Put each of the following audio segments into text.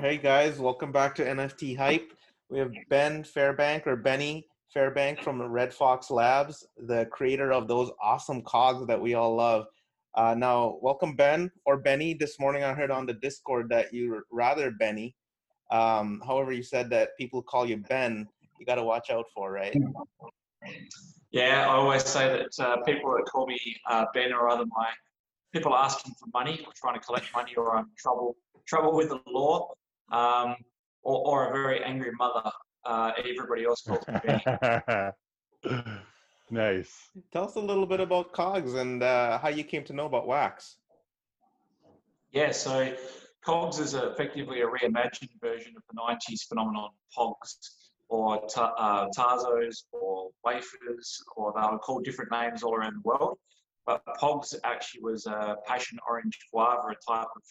Hey guys, welcome back to NFT Hype. We have Ben Fairbank or Benny Fairbank from Red Fox Labs, the creator of those awesome cogs that we all love. Uh, now, welcome Ben or Benny. This morning I heard on the Discord that you rather Benny. Um, however, you said that people call you Ben. You got to watch out for, right? Yeah, I always say that uh, people that call me uh, Ben are either my people asking for money or trying to collect money or I'm trouble trouble with the law um, or, or, a very angry mother. Uh, everybody else calls me Benny. nice. Tell us a little bit about Cogs and uh, how you came to know about Wax. Yeah, so Cogs is effectively a reimagined version of the 90s phenomenon Pogs or ta- uh, Tazos or wafers, or they were called different names all around the world. But Pogs actually was a passion orange guava, a type of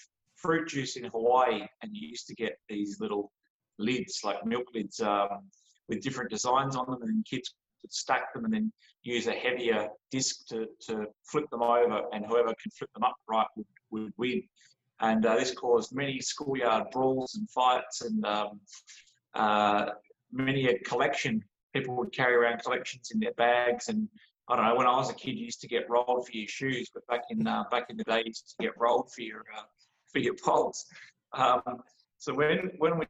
fruit juice in Hawaii, and you used to get these little lids, like milk lids, um, with different designs on them, and then kids could stack them and then use a heavier disc to, to flip them over, and whoever can flip them upright would, would win. And uh, this caused many schoolyard brawls and fights, and um, uh, many a collection. People would carry around collections in their bags, and I don't know. When I was a kid, you used to get rolled for your shoes, but back in uh, back in the day, you used to get rolled for your uh, for your poles. Um, so when when we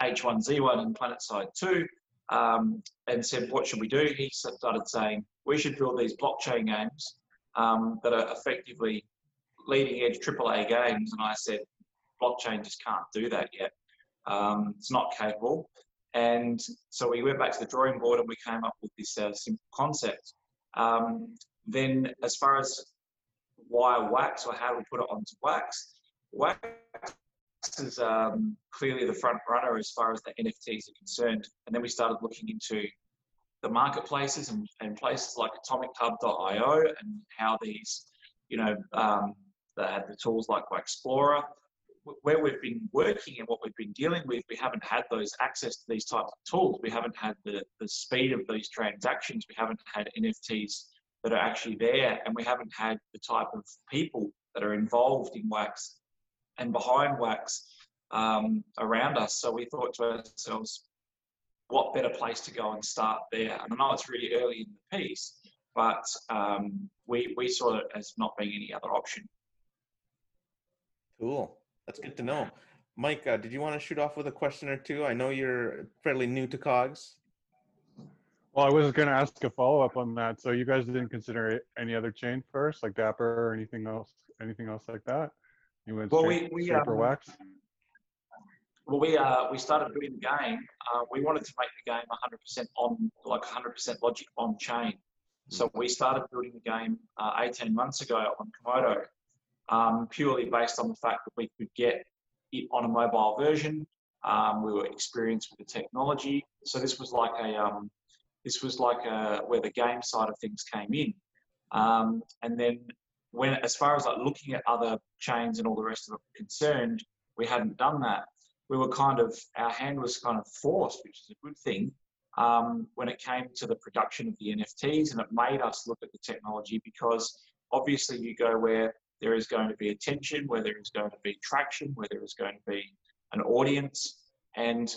H1Z1 and PlanetSide 2 um, and said, what should we do? He started saying, we should build these blockchain games um, that are effectively leading edge AAA games. And I said, blockchain just can't do that yet. Um, it's not capable. And so we went back to the drawing board and we came up with this uh, simple concept. Um, then, as far as why wax or how we put it onto wax, wax is um, clearly the front runner as far as the NFTs are concerned. And then we started looking into the marketplaces and, and places like atomichub.io and how these, you know, um, have the tools like Waxplorer where we've been working and what we've been dealing with, we haven't had those access to these types of tools. We haven't had the, the speed of these transactions. We haven't had NFTs that are actually there, and we haven't had the type of people that are involved in Wax and behind Wax um, around us. So we thought to ourselves, what better place to go and start there? And I know it's really early in the piece, but um, we, we saw it as not being any other option. Cool. That's good to know. Mike, uh, did you want to shoot off with a question or two? I know you're fairly new to COGS. Well, I was going to ask a follow up on that. So you guys didn't consider any other chain first, like Dapper or anything else, anything else like that? You went well, straight, we, we, um, wax. Well, we uh, we started doing the game. Uh, we wanted to make the game 100% on, like 100% logic on chain. So hmm. we started building the game uh, 18 months ago on Komodo um, purely based on the fact that we could get it on a mobile version. Um, we were experienced with the technology, so this was like a um, this was like a, where the game side of things came in. Um, and then when, as far as like looking at other chains and all the rest of it concerned, we hadn't done that. We were kind of our hand was kind of forced, which is a good thing. Um, when it came to the production of the NFTs, and it made us look at the technology because obviously you go where there is going to be attention, where there is going to be traction, where there is going to be an audience. And,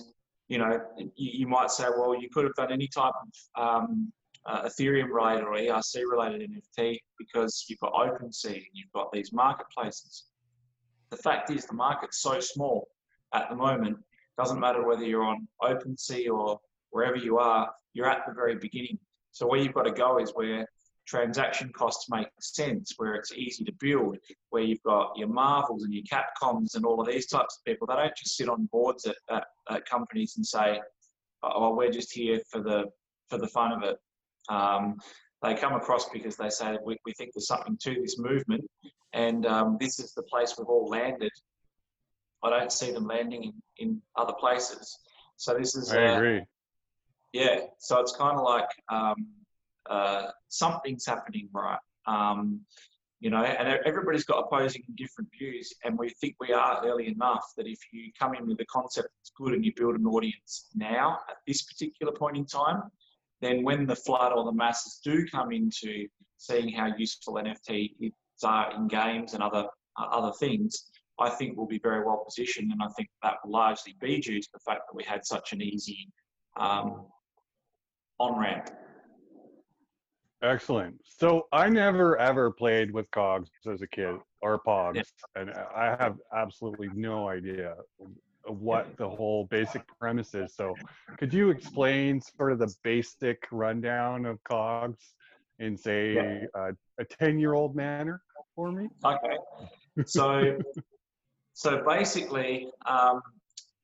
you know, you, might say, well, you could have done any type of um, uh, Ethereum related or ERC related NFT because you've got OpenSea, and you've got these marketplaces. The fact is, the market's so small at the moment, doesn't matter whether you're on OpenSea or wherever you are, you're at the very beginning. So where you've got to go is where transaction costs make sense, where it's easy to build, where you've got your Marvels and your Capcoms and all of these types of people. They don't just sit on boards at, at, at companies and say, "Oh, we're just here for the for the fun of it." Um, they come across because they say we, we think there's something to this movement, and um, this is the place we've all landed. I don't see them landing in, in other places. So this is. I uh, agree. Yeah, so it's kind of like um, uh, something's happening right. Um, you know, and everybody's got opposing and different views, and we think we are early enough that if you come in with a concept that's good and you build an audience now at this particular point in time, then when the flood or the masses do come into seeing how useful NFTs are in games and other uh, other things, I think we'll be very well positioned. And I think that will largely be due to the fact that we had such an easy um, on ramp. Excellent. So I never ever played with cogs as a kid or pogs, yeah. and I have absolutely no idea what the whole basic premise is. So could you explain sort of the basic rundown of cogs in say yeah. a 10 year old manner for me? Okay. So, so basically, um,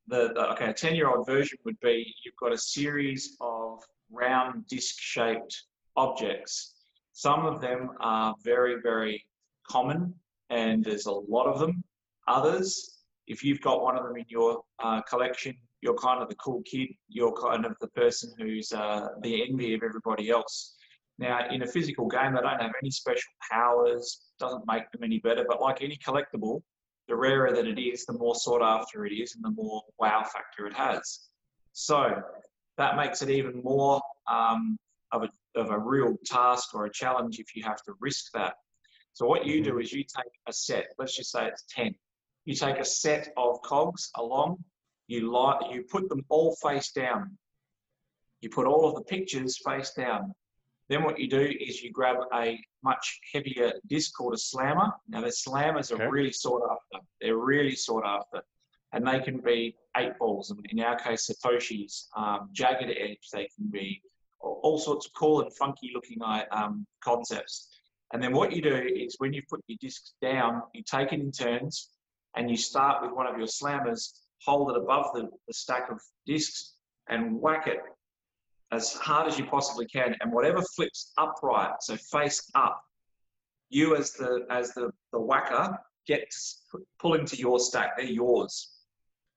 the, the, okay, a 10 year old version would be you've got a series of round disc shaped objects. Some of them are very, very common and there's a lot of them. Others, if you've got one of them in your uh, collection, you're kind of the cool kid. You're kind of the person who's uh, the envy of everybody else. Now, in a physical game, they don't have any special powers, doesn't make them any better, but like any collectible, the rarer that it is, the more sought after it is and the more wow factor it has. So that makes it even more um, of, a, of a real task or a challenge if you have to risk that. So what you do mm-hmm. is you take a set, let's just say it's 10. You take a set of cogs along, you, light, you put them all face down. You put all of the pictures face down. Then what you do is you grab a much heavier disc called a slammer. Now the slammers okay. are really sought after. They're really sought after. And they can be eight balls, in our case, Satoshis, um, jagged edge, they can be all sorts of cool and funky looking um, concepts. And then what you do is when you put your discs down, you take it in turns and you start with one of your slammers, hold it above the, the stack of discs and whack it as hard as you possibly can, and whatever flips upright, so face up, you as the as the the whacker get to pull into your stack. They're yours.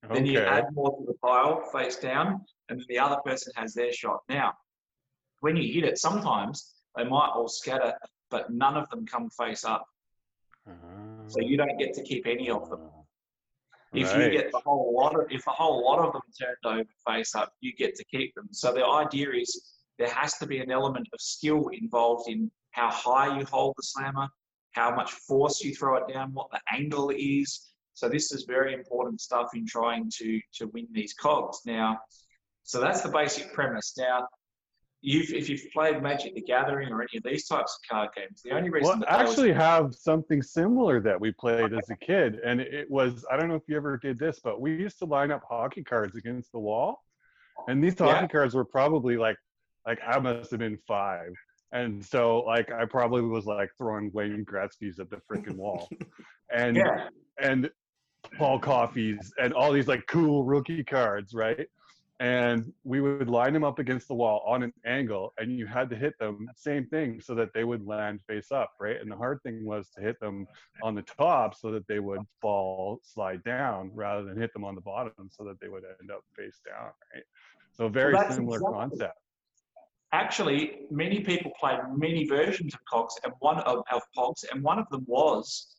Okay. Then you add more to the pile face down, and then the other person has their shot. Now, when you hit it, sometimes they might all scatter, but none of them come face up. So you don't get to keep any of them. Ah. If right. you get the whole lot of, if a whole lot of them turned over face up, you get to keep them. So the idea is there has to be an element of skill involved in how high you hold the slammer, how much force you throw it down, what the angle is. So this is very important stuff in trying to to win these cogs. Now, so that's the basic premise. Now, you've if you've played Magic the Gathering or any of these types of card games, the only reason well, I actually was... have something similar that we played as a kid, and it was I don't know if you ever did this, but we used to line up hockey cards against the wall, and these hockey yeah. cards were probably like like I must have been five. And so, like, I probably was like throwing Wayne Gretzky's at the freaking wall, and yeah. and Paul Coffey's and all these like cool rookie cards, right? And we would line them up against the wall on an angle and you had to hit them same thing so that they would land face up right? And the hard thing was to hit them on the top so that they would fall slide down rather than hit them on the bottom so that they would end up face down right? So very well, similar exactly. concept. Actually many people played many versions of cogs and one of, of pogs and one of them was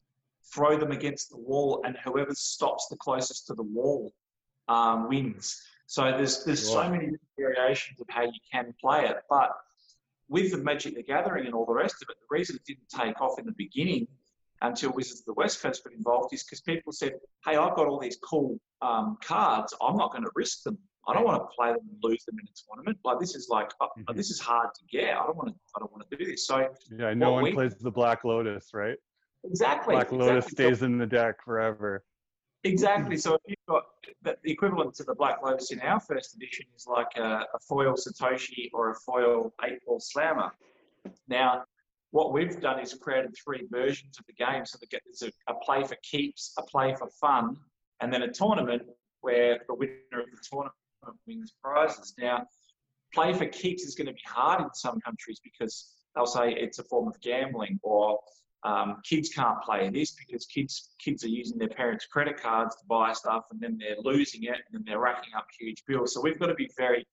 throw them against the wall and whoever stops the closest to the wall um, wins so there's there's right. so many variations of how you can play it. But with the Magic the Gathering and all the rest of it, the reason it didn't take off in the beginning until Wizards of the West Coast got involved is because people said, "Hey, I've got all these cool um, cards. I'm not going to risk them. I don't want to play them and lose them in a tournament. Like this is like uh, mm-hmm. this is hard to get. I don't want to. I don't want to do this. So yeah, no one we, plays the Black Lotus, right? Exactly. Black Lotus exactly. stays in the deck forever. Exactly. So if you've got the equivalent to the Black Lotus in our first edition is like a, a foil Satoshi or a foil eight ball slammer. Now, what we've done is created three versions of the game. So there's a, a play for keeps, a play for fun, and then a tournament where the winner of the tournament wins prizes. Now, play for keeps is going to be hard in some countries because they'll say it's a form of gambling or um, kids can't play this because kids kids are using their parents' credit cards to buy stuff and then they're losing it and then they're racking up huge bills. So we've got to be very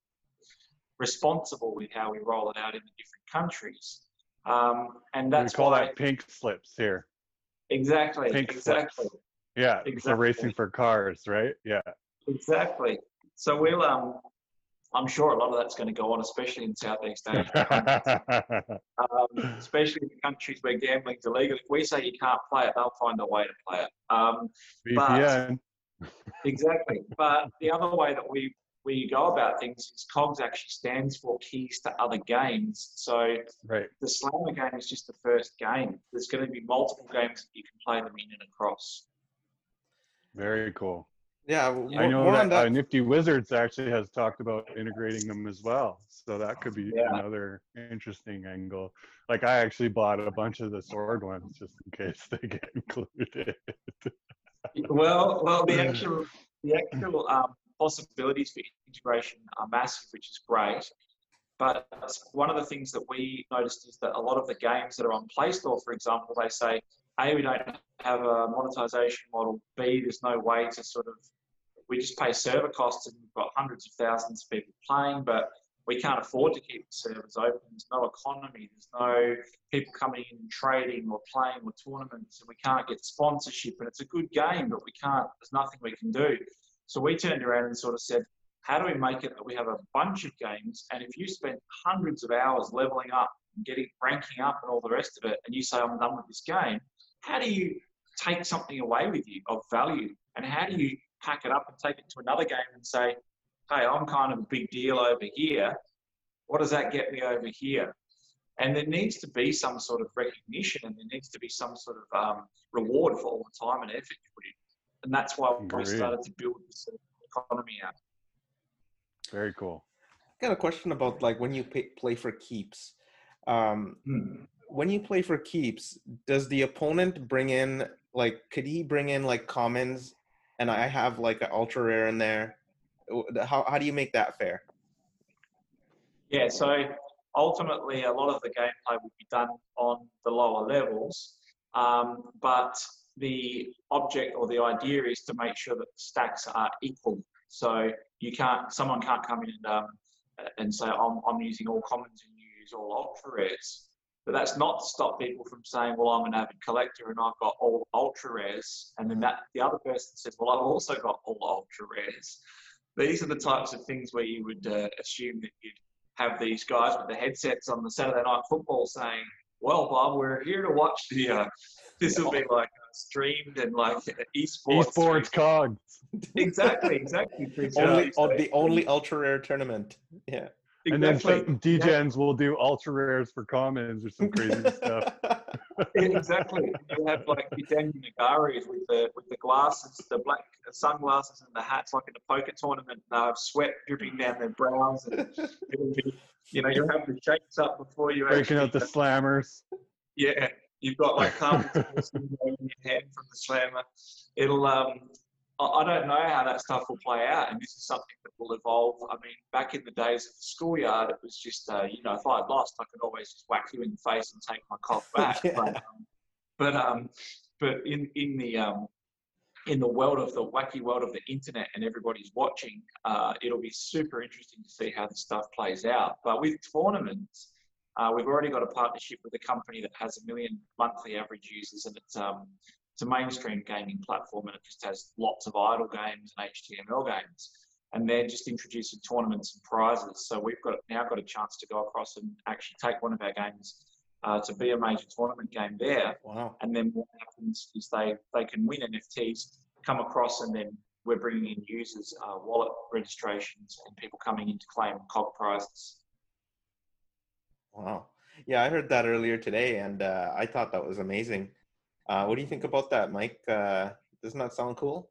responsible with how we roll it out in the different countries. Um, and that's we call why, that pink slips here. Exactly. Pink exactly. Slips. Yeah, exactly. racing for cars, right? Yeah. Exactly. So we'll um, I'm sure a lot of that's going to go on, especially in Southeast Asia, um, especially in countries where gambling's illegal. If we say you can't play it, they'll find a way to play it. Um, VPN. exactly. But the other way that we we go about things is COGS actually stands for keys to other games. So right. the Slammer game is just the first game. There's going to be multiple games that you can play them in and across. Very cool. Yeah, I know that, that. Uh, Nifty Wizards actually has talked about integrating them as well. So that could be yeah. another interesting angle. Like I actually bought a bunch of the sword ones just in case they get included. well, well, the actual the actual um, possibilities for integration are massive, which is great. But one of the things that we noticed is that a lot of the games that are on Play Store, for example, they say, A, we don't have a monetization model. B, there's no way to sort of, we just pay server costs and we've got hundreds of thousands of people playing, but we can't afford to keep the servers open. There's no economy. There's no people coming in and trading or playing or tournaments, and we can't get sponsorship. And it's a good game, but we can't. There's nothing we can do. So we turned around and sort of said, how do we make it that we have a bunch of games? And if you spend hundreds of hours leveling up, and getting ranking up, and all the rest of it, and you say, I'm done with this game, how do you take something away with you of value? And how do you pack it up and take it to another game and say, hey, I'm kind of a big deal over here. What does that get me over here? And there needs to be some sort of recognition and there needs to be some sort of um, reward for all the time and effort you put in and that's why we started to build this economy out. Very cool. I got a question about like when you pay, play for keeps. Um, hmm. When you play for keeps, does the opponent bring in like could he bring in like commons, and I have like an ultra rare in there? How how do you make that fair? Yeah, so ultimately a lot of the gameplay will be done on the lower levels, um, but the object or the idea is to make sure that the stacks are equal. So you can't, someone can't come in and, um, and say, I'm, I'm using all commons and you use all ultra rares. But that's not to stop people from saying, well, I'm an avid collector and I've got all ultra rares. And then that the other person says, well, I've also got all ultra rares. These are the types of things where you would uh, assume that you'd have these guys with the headsets on the Saturday night football saying, well, Bob, we're here to watch the. Uh, this will be like streamed and like esports. Esports cogs. Exactly, exactly. only, on the only ultra rare tournament. Yeah. And then some degens will do ultra rares for commons or some crazy stuff. exactly. You have like the Daniel Negreanus with the with the glasses, the black sunglasses and the hats, like in the poker tournament. They have sweat dripping down their brows, and be, you know, you'll have the shakes up before you breaking out the slammers. Yeah, You've got like in your hand from the slammer. It'll um, I don't know how that stuff will play out, and this is something that will evolve. I mean, back in the days of the schoolyard, it was just, uh, you know, if I lost, I could always just whack you in the face and take my cough back. yeah. But, um, but, um, but in in the um, in the world of the wacky world of the internet and everybody's watching, uh, it'll be super interesting to see how the stuff plays out. But with tournaments, uh, we've already got a partnership with a company that has a million monthly average users, and it's um, it's a mainstream gaming platform, and it just has lots of idle games and HTML games. And they're just introducing tournaments and prizes. So we've got now got a chance to go across and actually take one of our games uh, to be a major tournament game there. Wow. And then what happens is they they can win NFTs, come across, and then we're bringing in users, uh, wallet registrations, and people coming in to claim COG prizes. Wow. Yeah, I heard that earlier today, and uh, I thought that was amazing. Uh, what do you think about that, Mike? Uh, doesn't that sound cool?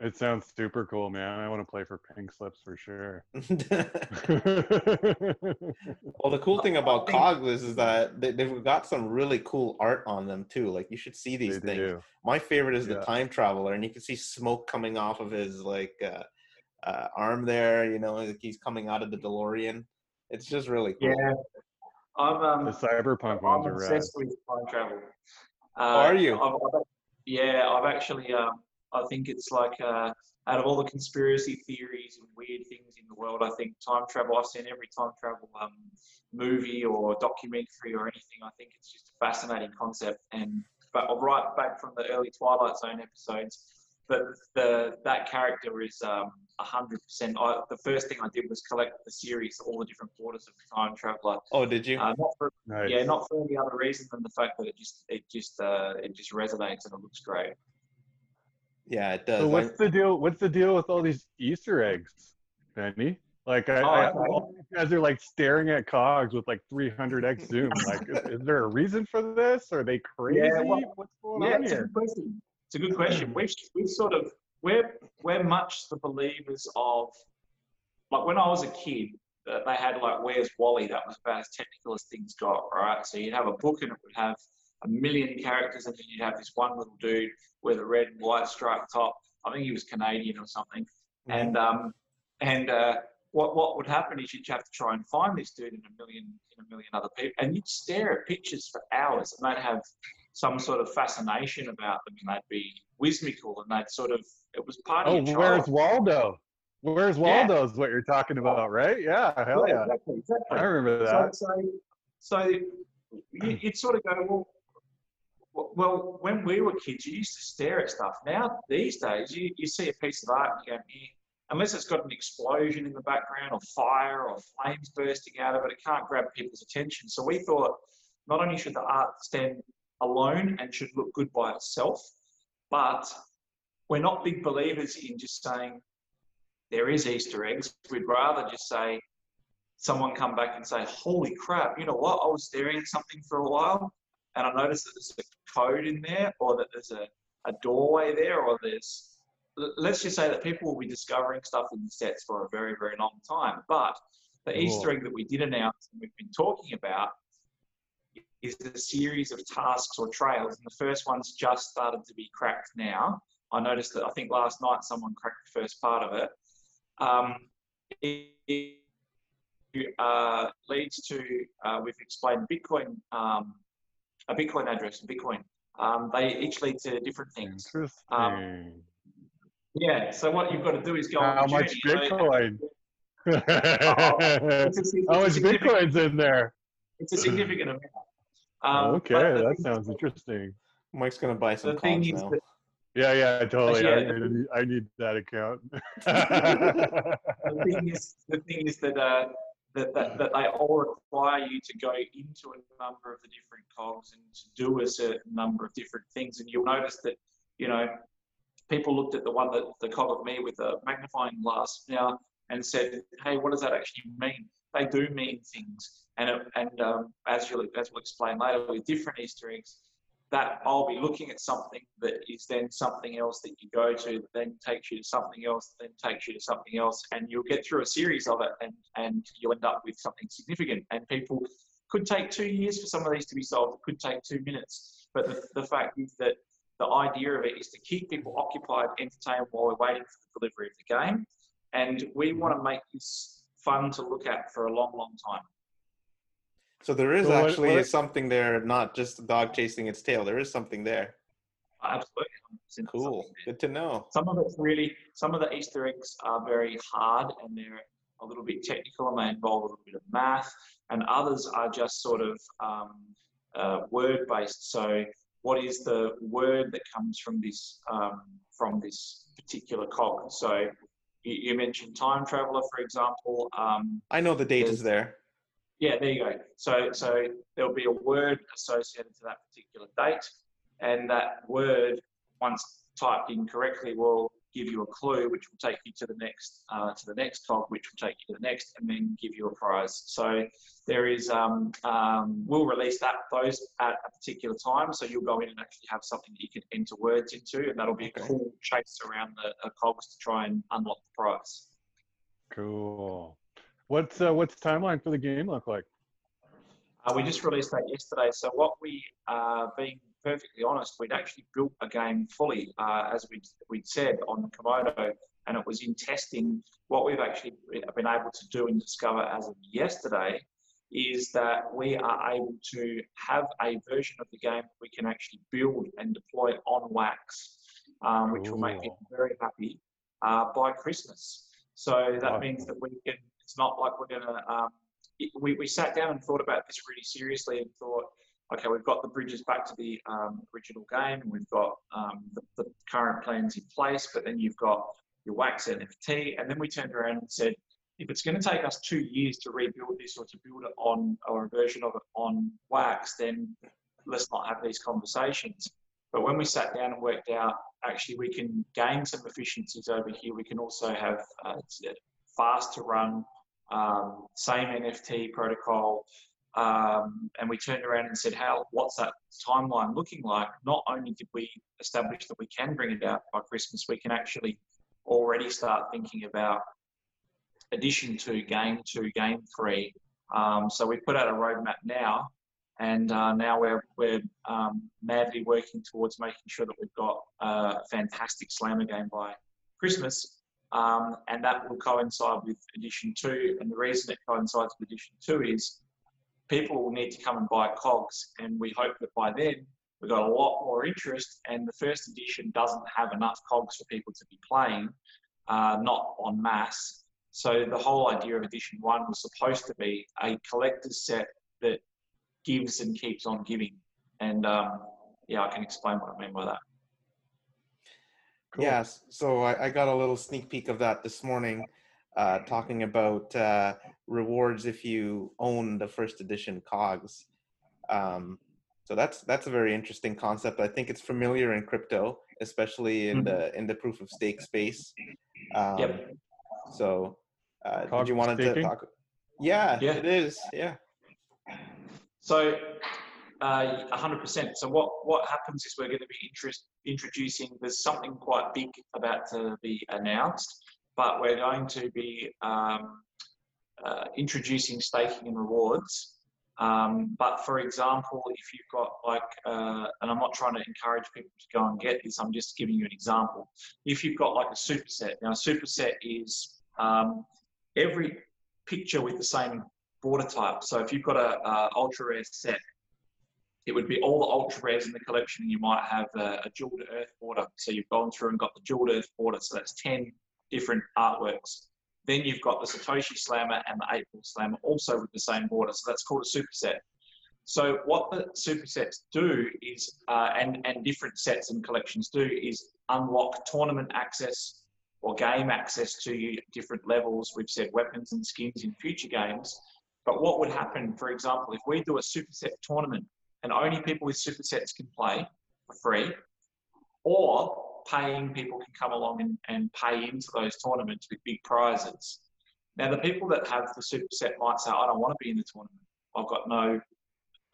It sounds super cool, man. I want to play for pink slips for sure. well, the cool thing about Cogs is, is that they, have got some really cool art on them too. Like you should see these they things. Do. My favorite is yeah. the time traveler, and you can see smoke coming off of his like uh, uh, arm there. You know, like he's coming out of the DeLorean. It's just really cool. Yeah, I'm um, the cyberpunk ones I'm are obsessed rad. with time travel. Uh, are you? I've, I've, yeah, I've actually. Um, I think it's like uh, out of all the conspiracy theories and weird things in the world, I think time travel. I've seen every time travel um, movie or documentary or anything. I think it's just a fascinating concept. And but right back from the early Twilight Zone episodes, but the that character is um, 100%. The first thing I did was collect the series, all the different borders of the Time Traveler. Oh, did you? Uh, not for, Nice. yeah, not for any other reason than the fact that it just it just uh, it just resonates and it looks great. yeah, it does. So I- what's the deal? What's the deal with all these Easter eggs, Benny? Like, I, Oh, I, okay. all you guys are like staring at cogs with like 300x zoom. Like, is, is there a reason for this? Are they crazy? well, What's going Yeah, on it's a good question. It's a good question. We've we've sort of we're we're much the believers of like when I was a kid, they had like Where's Wally? That was about as technical as things got, right? So you'd have a book and it would have a million characters, and then you'd have this one little dude with a red and white striped top. I think he was Canadian or something. And um, and uh, what what would happen is you'd have to try and find this dude in a million in a million other people, and you'd stare at pictures for hours, and they'd have some sort of fascination about them, and they'd be whimsical, and they'd sort of it was part of Oh, where's Waldo? Where's Yeah. Waldo is what you're talking about, right? Yeah, hell yeah. exactly, exactly. I remember that. so, so you, you'd sort of go, well, well, when we were kids, you used to stare at stuff. Now, these days, you, you see a piece of art and you go, eh, unless it's got an explosion in the background or fire or flames bursting out of it, it can't grab people's attention. So we thought not only should the art stand alone and should look good by itself, but we're not big believers in just saying there is Easter eggs. We'd rather just say, someone come back and say, holy crap, you know what? I was staring at something for a while and I noticed that there's a code in there or that there's a, a doorway there or there's, let's just say that people will be discovering stuff in the sets for a very, very long time. But the. Easter egg that we did announce and we've been talking about is a series of tasks or trails. And the first one's just started to be cracked now. I noticed that I think last night someone cracked the first part of it. Um, it, it uh, leads to, uh, we've explained Bitcoin, um, a Bitcoin address, Bitcoin. Um, they each lead to different things. Interesting. Yeah, so what you've got to do is go How on much journey. you know, Bitcoin? it's it's How a much Bitcoin's in there? It's a significant amount. Um, okay, that sounds interesting. Mike's gonna buy some The thing is now. that Yeah, yeah, totally. I. I need, I need that account. the thing is, the thing is that, uh, that, that, that they all require you to go into a number of the different cogs and to do a certain number of different things. And you'll notice that, you know, people looked at the one that the cog of me with a magnifying glass now and said, "Hey, what does that actually mean?" They do mean things, and it, and um, as you'll as we'll explain later with different Easter eggs, that I'll be looking at something that is then something else that you go to, that then takes you to something else, then takes you to something else, and you'll get through a series of it, and and you'll end up with something significant. And people could take two years for some of these to be solved. It could take two minutes, but the, the fact is that the idea of it is to keep people occupied, entertained while we're waiting for the delivery of the game, and we want to make this fun to look at for a long, long time. So there is So what- actually what- something there, not just a dog chasing its tail. There is something there. Absolutely. Cool. Good to know. Some of it's really, some of the Easter eggs are very hard and they're a little bit technical and they involve a little bit of math, and others are just sort of um, uh, word based. So, what is the word that comes from this um, from this particular cog? So, you, you mentioned time traveler, for example. Um, I know the date is there. Yeah, there you go. So, so there'll be a word associated to that particular date, and that word, once typed in correctly, will give you a clue, which will take you to the next uh, to the next cog, which will take you to the next, and then give you a prize. So there is, um, um, we'll release that those at a particular time. So you'll go in and actually have something that you can enter words into, and that'll be a cool chase around the uh, cogs to try and unlock the prize. cool. What's uh, what's the timeline for the game look like? Uh, we just released that yesterday. So what we, uh, being perfectly honest, we'd actually built a game fully, uh, as we'd, we'd said on Komodo, and it was in testing. What we've actually been able to do and discover as of yesterday is that we are able to have a version of the game we can actually build and deploy on wax, um, which will make people very happy uh, by Christmas. So that Awesome. means that we can. It's not like we're going to um, we, we sat down and thought about this really seriously and thought, okay, we've got the bridges back to the um, original game, and we've got um, the, the, current plans in place, but then you've got your wax NFT, and then we turned around and said, if it's going to take us two years to rebuild this or to build it on or a version of it on wax, then let's not have these conversations. But when we sat down and worked out, actually, we can gain some efficiencies over here. We can also have uh, to run, um, same NFT protocol. Um, and we turned around and said, "How? What's that timeline looking like?" Not only did we establish that we can bring it out by Christmas, we can actually already start thinking about addition to game two, game three. Um, so we put out a roadmap now and uh, now we're we're um, madly working towards making sure that we've got a fantastic slammer game by Christmas, um, and that will coincide with edition two. And the reason it coincides with edition two is people will need to come and buy cogs, and we hope that by then we've got a lot more interest. And the first edition doesn't have enough cogs for people to be playing, uh, not en masse. So the whole idea of edition one was supposed to be a collector's set that gives and keeps on giving. And um, yeah, I can explain what I mean by that. Cool. Yes. So I, I, got a little sneak peek of that this morning, uh, talking about uh, rewards if you own the first edition cogs. Um, so that's that's a very interesting concept. I think it's familiar in crypto, especially in mm-hmm. the in the proof of stake space. Um, yep. So, uh, did you want to talk? Yeah, yeah, it is. Yeah. So, uh, 100%. So what, what happens is we're going to be interest, introducing, there's something quite big about to be announced, but we're going to be um, uh, introducing staking and rewards. Um, but for example, if you've got like, uh, and I'm not trying to encourage people to go and get this, I'm just giving you an example. If you've got like a superset, now a superset is um, every picture with the same border type. So if you've got a, a ultra rare set, it would be all the ultra rares in the collection, and you might have a, a jeweled earth border. So you've gone through and got the jeweled earth border. So that's 10 different artworks. Then you've got the Satoshi Slammer and the April Slammer also with the same border. So that's called a superset. So what the supersets do is, uh, and, and different sets and collections do, is unlock tournament access or game access to different levels. We've said weapons and skins in future games. But what would happen, for example, if we do a superset tournament and only people with supersets can play for free, or paying people can come along and, and pay into those tournaments with big prizes. Now, the people that have the superset might say, I don't want to be in the tournament. I've got no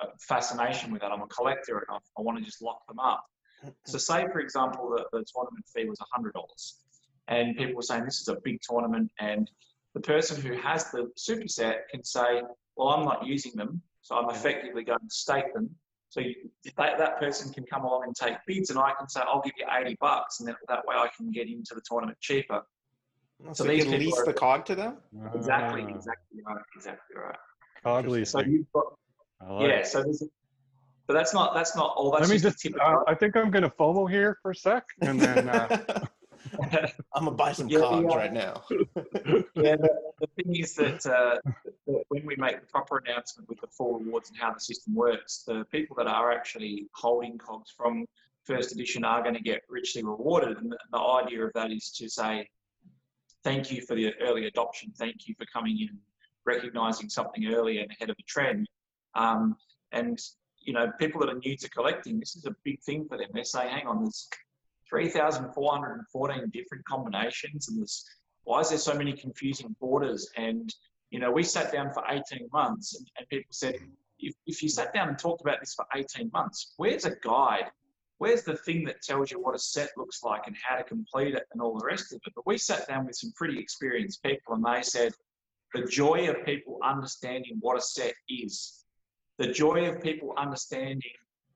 uh, fascination with that. I'm a collector and I, I want to just lock them up. So, say, for example, that the tournament fee was $100 and people were saying this is a big tournament and the person who has the superset can say, well, I'm not using them, so I'm effectively going to stake them. So you, that, that person can come along and take bids, and I can say, I'll give you 80 bucks, and then that way I can get into the tournament cheaper. So, so you can lease the cog to them? Exactly, ah. exactly right, exactly right. Cog leasing. So you've got, like yeah, so there's a, but that's not that's not all. That's Let me just. Uh, I think I'm going to FOMO here for a sec, and then. Uh, I'm gonna buy some yeah, cogs yeah. right now. yeah, the, the, thing is that, uh, that, when we make the proper announcement with the full rewards and how the system works, the people that are actually holding cogs from first edition are going to get richly rewarded. And the, idea of that is to say, thank you for the early adoption. Thank you for coming in, recognizing something early and ahead of the trend. Um, and you know, people that are new to collecting, this is a big thing for them. They're saying, hang on, there's 3,414 different combinations and there's, why is there so many confusing borders? And, you know, we sat down for 18 months and, and people said, if, if you sat down and talked about this for 18 months, where's a guide? Where's the thing that tells you what a set looks like and how to complete it and all the rest of it? But we sat down with some pretty experienced people and they said, the joy of people understanding what a set is, the joy of people understanding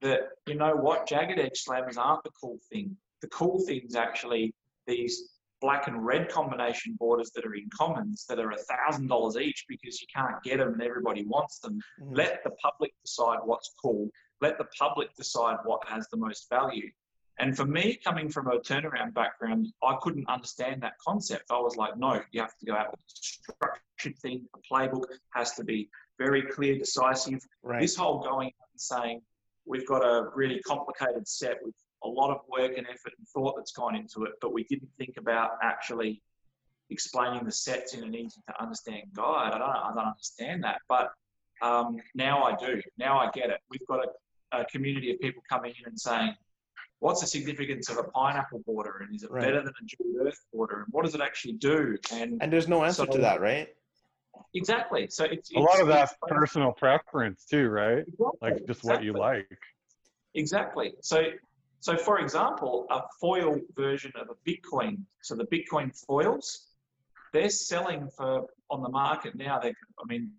that, you know what, jagged edge slammers aren't the cool thing the cool things actually these black and red combination borders that are in commons that are a thousand dollars each because you can't get them and everybody wants them. Mm. Let the public decide what's cool. Let the public decide what has the most value. And for me, coming from a turnaround background, I couldn't understand that concept. I was like, no, you have to go out with a structured thing. A playbook has to be very clear, decisive. Right. This whole going and saying, we've got a really complicated set with a lot of work and effort and thought that's gone into it, but we didn't think about actually explaining the sets in an easy to understand guide. I don't, I don't understand that, but um, now I do. Now I get it. We've got a, a, community of people coming in and saying, what's the significance of a pineapple border and is it right. better than a jeweled earth border and what does it actually do? And, and there's no answer so, to that, right? Exactly. So it's, a lot of that's personal preference too, right? Exactly. Like just exactly. what you like. Exactly. So so for example, a foil version of a Bitcoin, so the Bitcoin foils, they're selling for on the market now. They, I mean,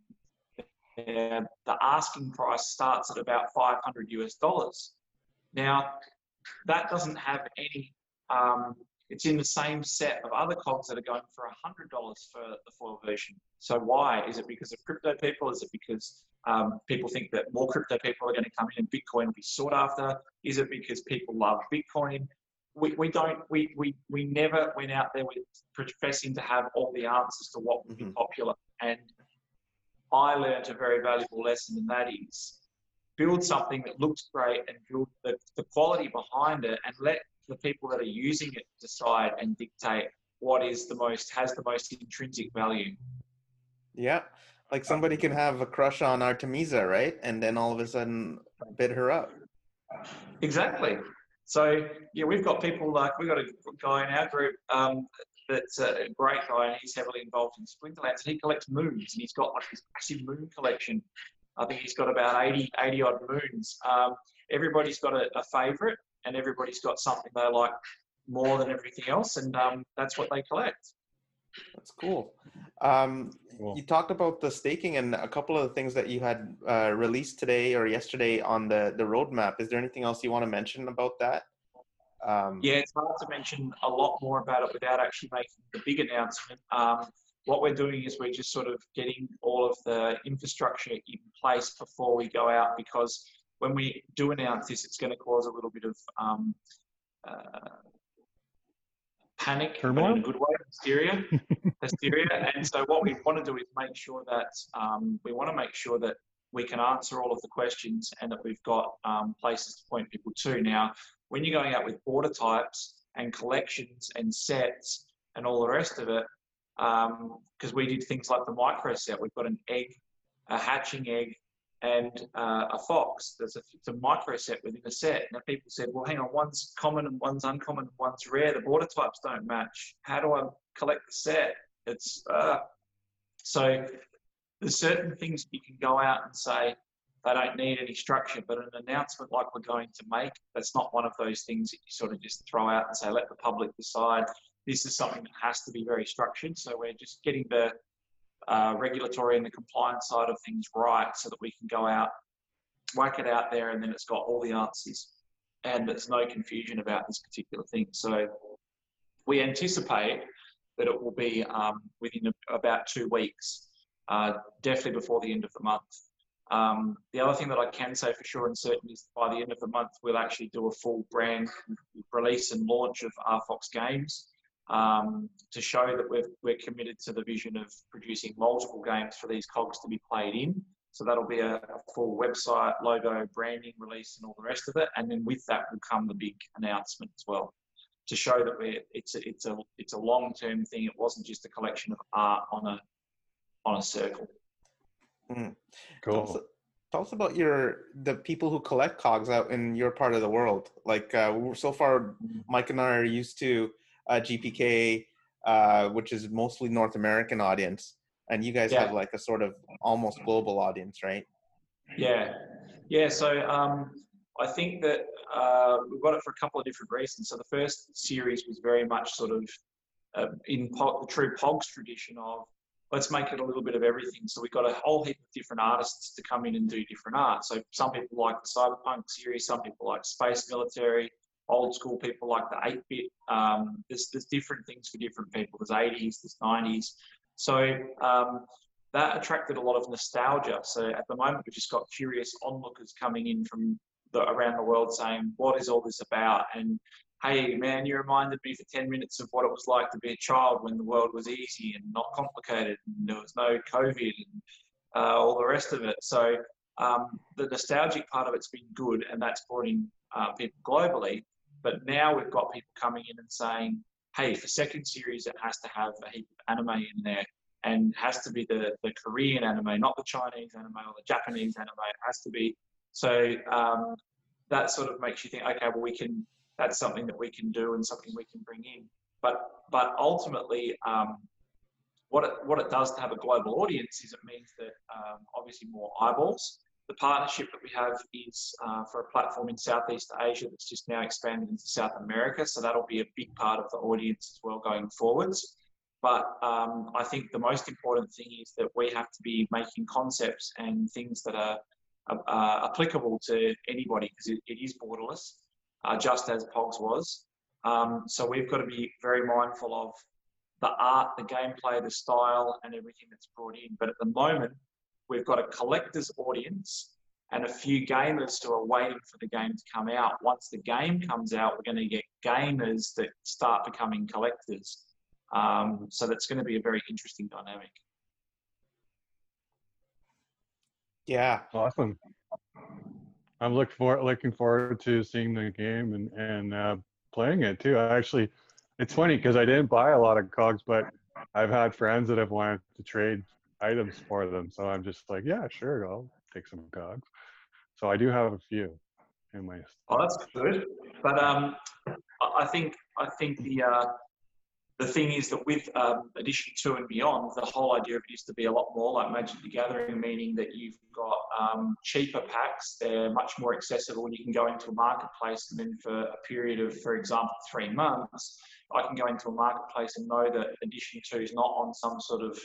the asking price starts at about 500 US dollars. Now, that doesn't have any. Um, it's in the same set of other cogs that are going for $100 for the foil version. So why? Is it because of crypto people? Is it because um, people think that more crypto people are going to come in and Bitcoin will be sought after? Is it because people love Bitcoin? We, we don't we, we we never went out there with professing to have all the answers to what would be mm-hmm. popular. And I learned a very valuable lesson, and that is build something that looks great and build the, the quality behind it and let the people that are using it decide and dictate what is the most has the most intrinsic value. Yeah. Like somebody can have a crush on Artemisa, right? And then all of a sudden bid her up. Exactly. So yeah, we've got people like we've got a guy in our group um, that's a great guy, and he's heavily involved in Splinterlands, and he collects moons, and he's got like this massive moon collection. I think he's got about 80, 80 odd moons. Um, everybody's got a, a favourite, and everybody's got something they like more than everything else, and um, that's what they collect. That's cool. Um, cool. You talked about the staking and a couple of the things that you had uh, released today or yesterday on the the roadmap. Is there anything else you want to mention about that? Um, yeah, it's hard to mention a lot more about it without actually making the big announcement. Um, what we're doing is we're just sort of getting all of the infrastructure in place before we go out because when we do announce this, it's going to cause a little bit of um, uh, panic, Turmoil? but in a good way, hysteria, hysteria. And so what we want to do is make sure that um, we want to make sure that we can answer all of the questions and that we've got um, places to point people to. Now, when you're going out with border types and collections and sets and all the rest of it, because um, we did things like the micro set, we've got an egg, a hatching egg, and uh, a fox. There's a, it's a micro set within a set. Now people said, well, hang on, one's common and one's uncommon, and one's rare. The border types don't match. How do I collect the set? It's uh, so there's certain things you can go out and say they don't need any structure, but an announcement like we're going to make, that's not one of those things that you sort of just throw out and say, let the public decide. This is something that has to be very structured. So we're just getting the uh, regulatory and the compliance side of things right so that we can go out, whack it out there, and then it's got all the answers. And there's no confusion about this particular thing. So we anticipate that it will be um, within about two weeks, uh, definitely before the end of the month. Um, the other thing that I can say for sure and certain is by the end of the month, we'll actually do a full brand release and launch of RFox Games um, to show that we're, we're committed to the vision of producing multiple games for these cogs to be played in. So that'll be a, a, full website, logo, branding release, and all the rest of it. And then with that will come the big announcement as well, to show that we're it's a, it's a it's a long term thing. It wasn't just a collection of art on a on a circle. Mm. Cool. Tell us, tell us, about your the people who collect cogs out in your part of the world. Like uh, so far. Mike and I are used to GPK, uh, which is mostly North American audience, and you guys yeah. have like a sort of almost global audience, right? Yeah, yeah. So um, I think that uh, we've got it for a couple of different reasons. So the first series was very much sort of uh, in po- the true Pogs tradition of let's make it a little bit of everything. So we've got a whole heap of different artists to come in and do different art. So some people like the cyberpunk series, some people like space military, old school people like the 8 bit. Um, there's, there's different things for different people. There's 80s, there's 90s. So um, that attracted a lot of nostalgia. So at the moment, we've just got curious onlookers coming in from the, around the world saying, what is all this about? And hey, man, you reminded me for 10 minutes of what it was like to be a child when the world was easy and not complicated and there was no COVID and uh, all the rest of it. So um, the nostalgic part of it's been good, and that's brought in uh, people globally. But now we've got people coming in and saying, hey, for second series, it has to have a heap of anime in there and has to be the, the Korean anime, not the Chinese anime or the Japanese anime. It has to be. So um, that sort of makes you think, okay, well, we can, that's something that we can do and something we can bring in. But, but ultimately, um, what it, what it does to have a global audience is it means that um, obviously more eyeballs. The partnership that we have is uh, for a platform in Southeast Asia that's just now expanded into South America. So that'll be a big part of the audience as well going forwards. But um, I think the most important thing is that we have to be making concepts and things that are uh, applicable to anybody because it, it is borderless, uh, just as Pogs was. Um, so we've got to be very mindful of the art, the gameplay, the style, and everything that's brought in. But at the moment, we've got a collector's audience and a few gamers who are waiting for the game to come out. Once the game comes out, we're going to get gamers that start becoming collectors. Um, so that's going to be a very interesting dynamic. Yeah. Awesome. I'm looking for looking forward to seeing the game and and uh, playing it too. I actually it's funny because I didn't buy a lot of cogs, but I've had friends that have wanted to trade items for them. So I'm just like, yeah, sure, I'll take some cogs. So I do have a few in my. Oh, that's good. But um, I think I think the uh, the thing is that with um, edition two and beyond, the whole idea of it is to be a lot more like Magic the Gathering, meaning that you've got um, cheaper packs. They're much more accessible, and you can go into a marketplace and then for a period of, for example, three months, I can go into a marketplace and know that edition two is not on some sort of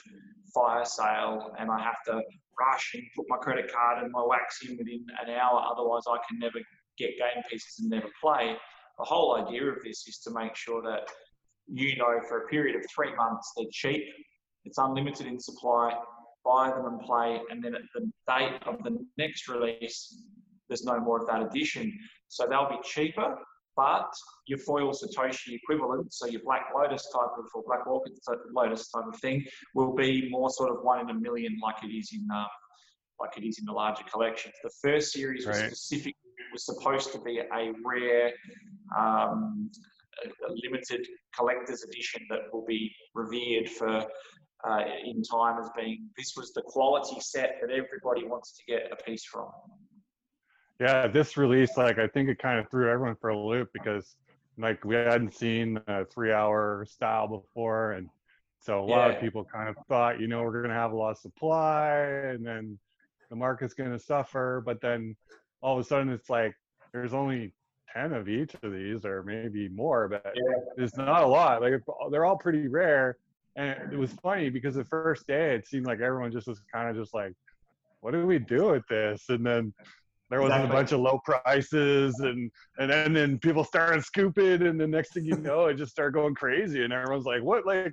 fire sale, and I have to rush and put my credit card and my wax in within an hour. Otherwise, I can never get game pieces and never play. The whole idea of this is to make sure that you know for a period of three months they're cheap, it's unlimited in supply, buy them and play, and then at the date of the next release, there's no more of that edition. So they'll be cheaper, but your foil Satoshi equivalent, so your Black Lotus type of or Black Orchid Lotus type of thing, will be more sort of one in a million, like it is in um, like it is in the larger collections. The first series was specific was supposed to be a rare um, a limited collector's edition that will be revered for uh, in time as being this was the quality set that everybody wants to get a piece from. Yeah, this release, like I think it kind of threw everyone for a loop because like we hadn't seen a three-hour style before, and so a lot yeah. of people kind of thought, you know, we're going to have a lot of supply, and then the market's going to suffer. But then all of a sudden, it's like there's only 10 of each of these or maybe more but yeah. it's not a lot like they're all pretty rare and it was funny because the first day it seemed like everyone just was kind of just like what do we do with this and then there was exactly. a bunch of low prices and and then, and then people started scooping and the next thing you know it just started going crazy and everyone's like what like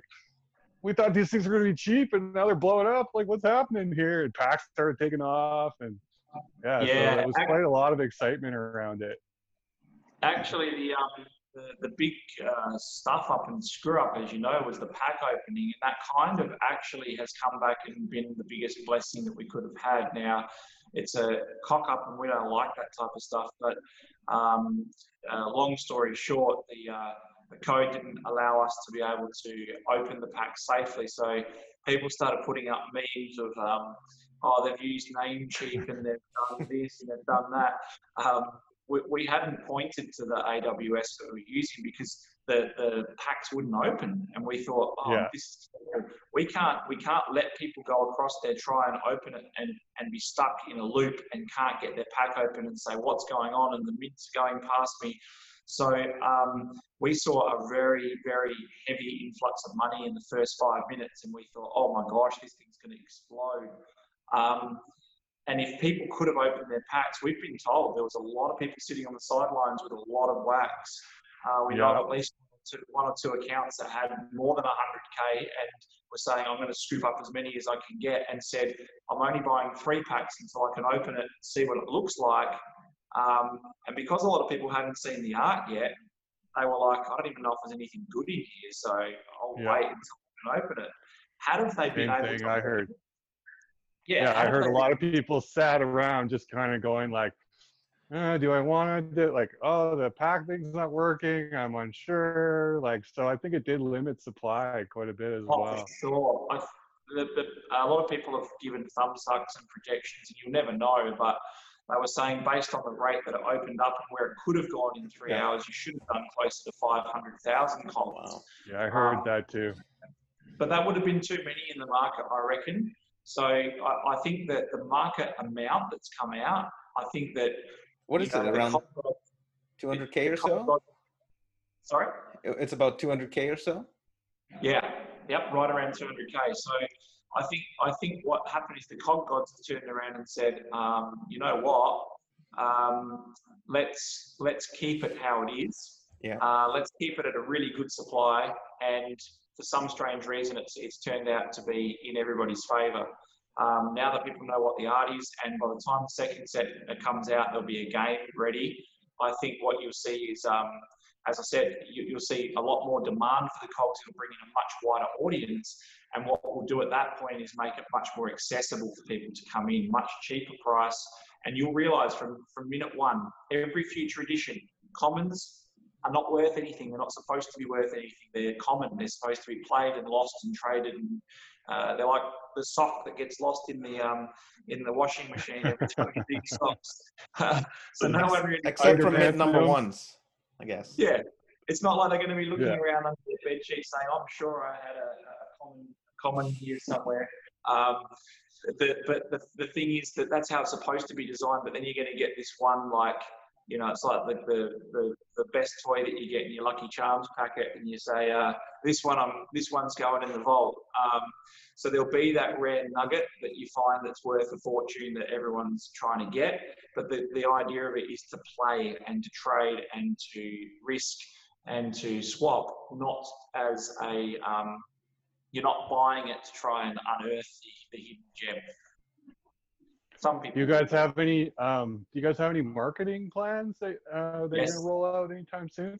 we thought these things were going to be cheap and now they're blowing up like what's happening here and packs started taking off and yeah, yeah so it was quite a lot of excitement around it actually the um, the, the big uh, stuff up and screw up, as you know, was the pack opening, and that kind of actually has come back and been the biggest blessing that we could have had. Now, it's a cock up, and we don't like that type of stuff. But um, uh, long story short, the uh, the code didn't allow us to be able to open the pack safely, so people started putting up memes of. Um, oh, they've used Namecheap and they've done this and they've done that. Um, we, we hadn't pointed to the AWS that we were using because the, the packs wouldn't open, and we thought, oh, yeah. this we can't we can't let people go across there, try and open it, and and be stuck in a loop and can't get their pack open and say what's going on, and the mints going past me. So um, we saw a very very heavy influx of money in the first five minutes, and we thought, oh my gosh, this thing's going to explode. Um, and if people could have opened their packs, we've been told there was a lot of people sitting on the sidelines with a lot of wax. Uh, we yeah. know at least one or two accounts that had more than 100k and were saying, I'm going to scoop up as many as I can get, and said, I'm only buying three packs until I can open it and see what it looks like. Um, and because a lot of people hadn't seen the art yet, they were like, I don't even know if there's anything good in here, so I'll yeah. wait until I can open it. How have they been Same able thing to? I heard yeah, Yeah, I heard a lot of people sat around just kind of going like, uh, do I want to do like, oh, the pack thing's not working. I'm unsure. Like, so I think it did limit supply quite a bit as Oh, well. sure. I, the, the, a lot of people have given thumb sucks and projections, and you'll never know. But they were saying based on the rate that it opened up and where it could have gone in three Yeah. hours, you should have done closer to 500,000 columns. Wow. Yeah, I heard Um, that too. But that would have been too many in the market, I reckon. So I, I think that the market amount that's come out, I think that What is know, it around 200k or so? Sorry. It's about 200k or so. Yeah, yep, right around 200k. So I think I think what happened is the COG gods turned around and said, um, you know what, um, let's let's keep it how it is. Yeah. Uh, let's keep it at a really good supply, and for some strange reason, it's it's turned out to be in everybody's favour. Um, now that people know what the art is, and by the time the second set comes out, there'll be a game ready. I think what you'll see is um, as I said, you, you'll see a lot more demand for the cogs. It'll bring in a much wider audience. And what we'll do at that point is make it much more accessible for people to come in, much cheaper price. And you'll realise from, from minute one, every future edition, commons are not worth anything. They're not supposed to be worth anything. They're common. They're supposed to be played and lost and traded. And uh, they're like the sock that gets lost in the um, in the washing machine every time you dig socks. so no one really Except Tiger from hit number ones, I guess. yeah, it's not like they're going to be looking Yeah. around under their bed sheet saying, "I'm sure I had a, a common common here somewhere." Um, the, but the, the thing is that that's how it's supposed to be designed. But then you're going to get this one like, you know, it's like the, the, the, the best toy that you get in your Lucky Charms packet, and you say, uh, "This one, I'm this one's going in the vault." Um, so there'll be that rare nugget that you find that's worth a fortune that everyone's trying to get. But the, the idea of it is to play and to trade and to risk and to swap, not as a um, you're not buying it to try and unearth the, the hidden gem. Some people. Do you guys have any? Um, do you guys have any marketing plans that uh, they're Yes. gonna roll out anytime soon?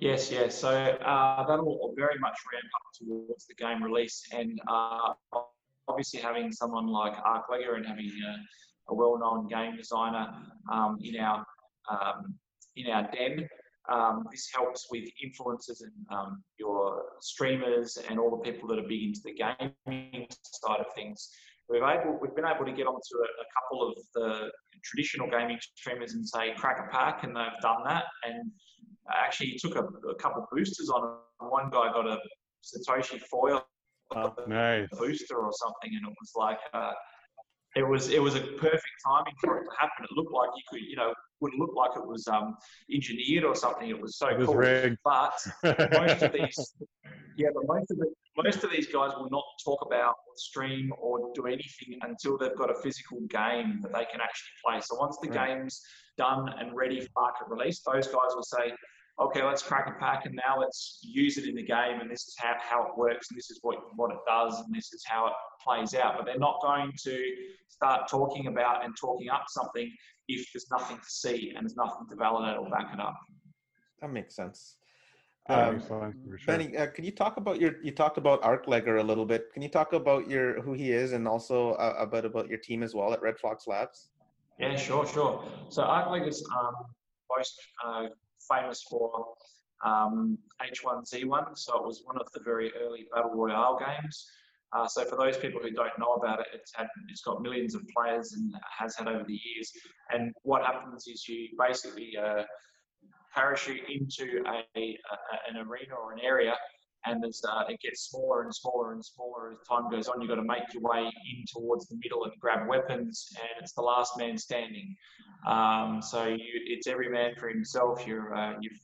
Yes, yes. So uh, that'll very much ramp up towards the game release, and uh, obviously having someone like Ark and having a, a well-known game designer um, in our um, in our den. Um, this helps with influencers and um, your streamers and all the people that are big into the gaming side of things. We've able we've been able to get onto a, a couple of the traditional gaming streamers and say crack a pack, and they've done that. And actually, took a, a couple of boosters on. One guy got a Satoshi foil Wow. Nice. booster or something, and it was like uh, it was it was a perfect timing for it to happen. It looked like you could, you know, would look like it was um, engineered or something. It was so It was cool. rigged. But most of these, yeah, but most of the most of these guys will not talk about or stream or do anything until they've got a physical game that they can actually play. So once the Right. game's done and ready for market release, those guys will say, okay, let's crack a pack and now let's use it in the game and this is how, how it works and this is what, what it does and this is how it plays out. But they're not going to start talking about and talking up something if there's nothing to see and there's nothing to validate or back it up. That makes sense. That Um, makes sense for sure. Benny, uh, could you talk about your? You talked about Ark Legger a little bit. Can you talk about your who he is and also uh, a bit about your team as well at Red Fox Labs? Yeah, sure, sure. So Arcleg is um, most uh, famous for um, H1Z1. So it was one of the very early battle royale games. Uh, so for those people who don't know about it, it's had it's got millions of players and has had over the years. And what happens is you basically uh, parachute into a, a an arena or an area, and uh, it gets smaller and smaller and smaller as time goes on, you've got to make your way in towards the middle and grab weapons, and it's the last man standing. Um, so you, it's every man for himself. You're uh, you've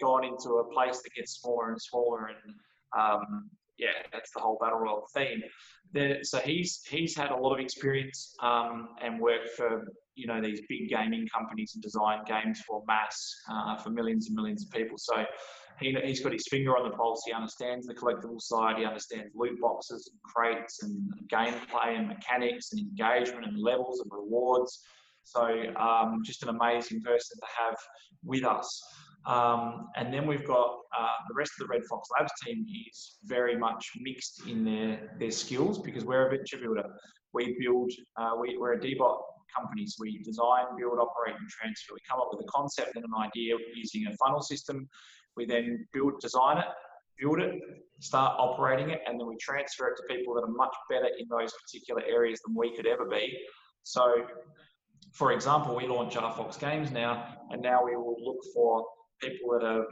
gone into a place that gets smaller and smaller, and um, yeah, that's the whole battle royale theme. Then, so he's he's had a lot of experience um, and worked for you know these big gaming companies and designed games for mass uh, for millions and millions of people. So he, he's got his finger on the pulse. He understands the collectible side. He understands loot boxes and crates and gameplay and mechanics and engagement and levels and rewards. So um, just an amazing person to have with us. Um, and then we've got uh, the rest of the Red Fox Labs team is very much mixed in their, their skills because we're a venture builder. We build, uh, we, we're a DBOT company, so we design, build, operate, and transfer. We come up with a concept and an idea using a funnel system. We then build, design it, build it, start operating it, and then we transfer it to people that are much better in those particular areas than we could ever be. So, for example, we launch rFox Games now, and now we will look for people that are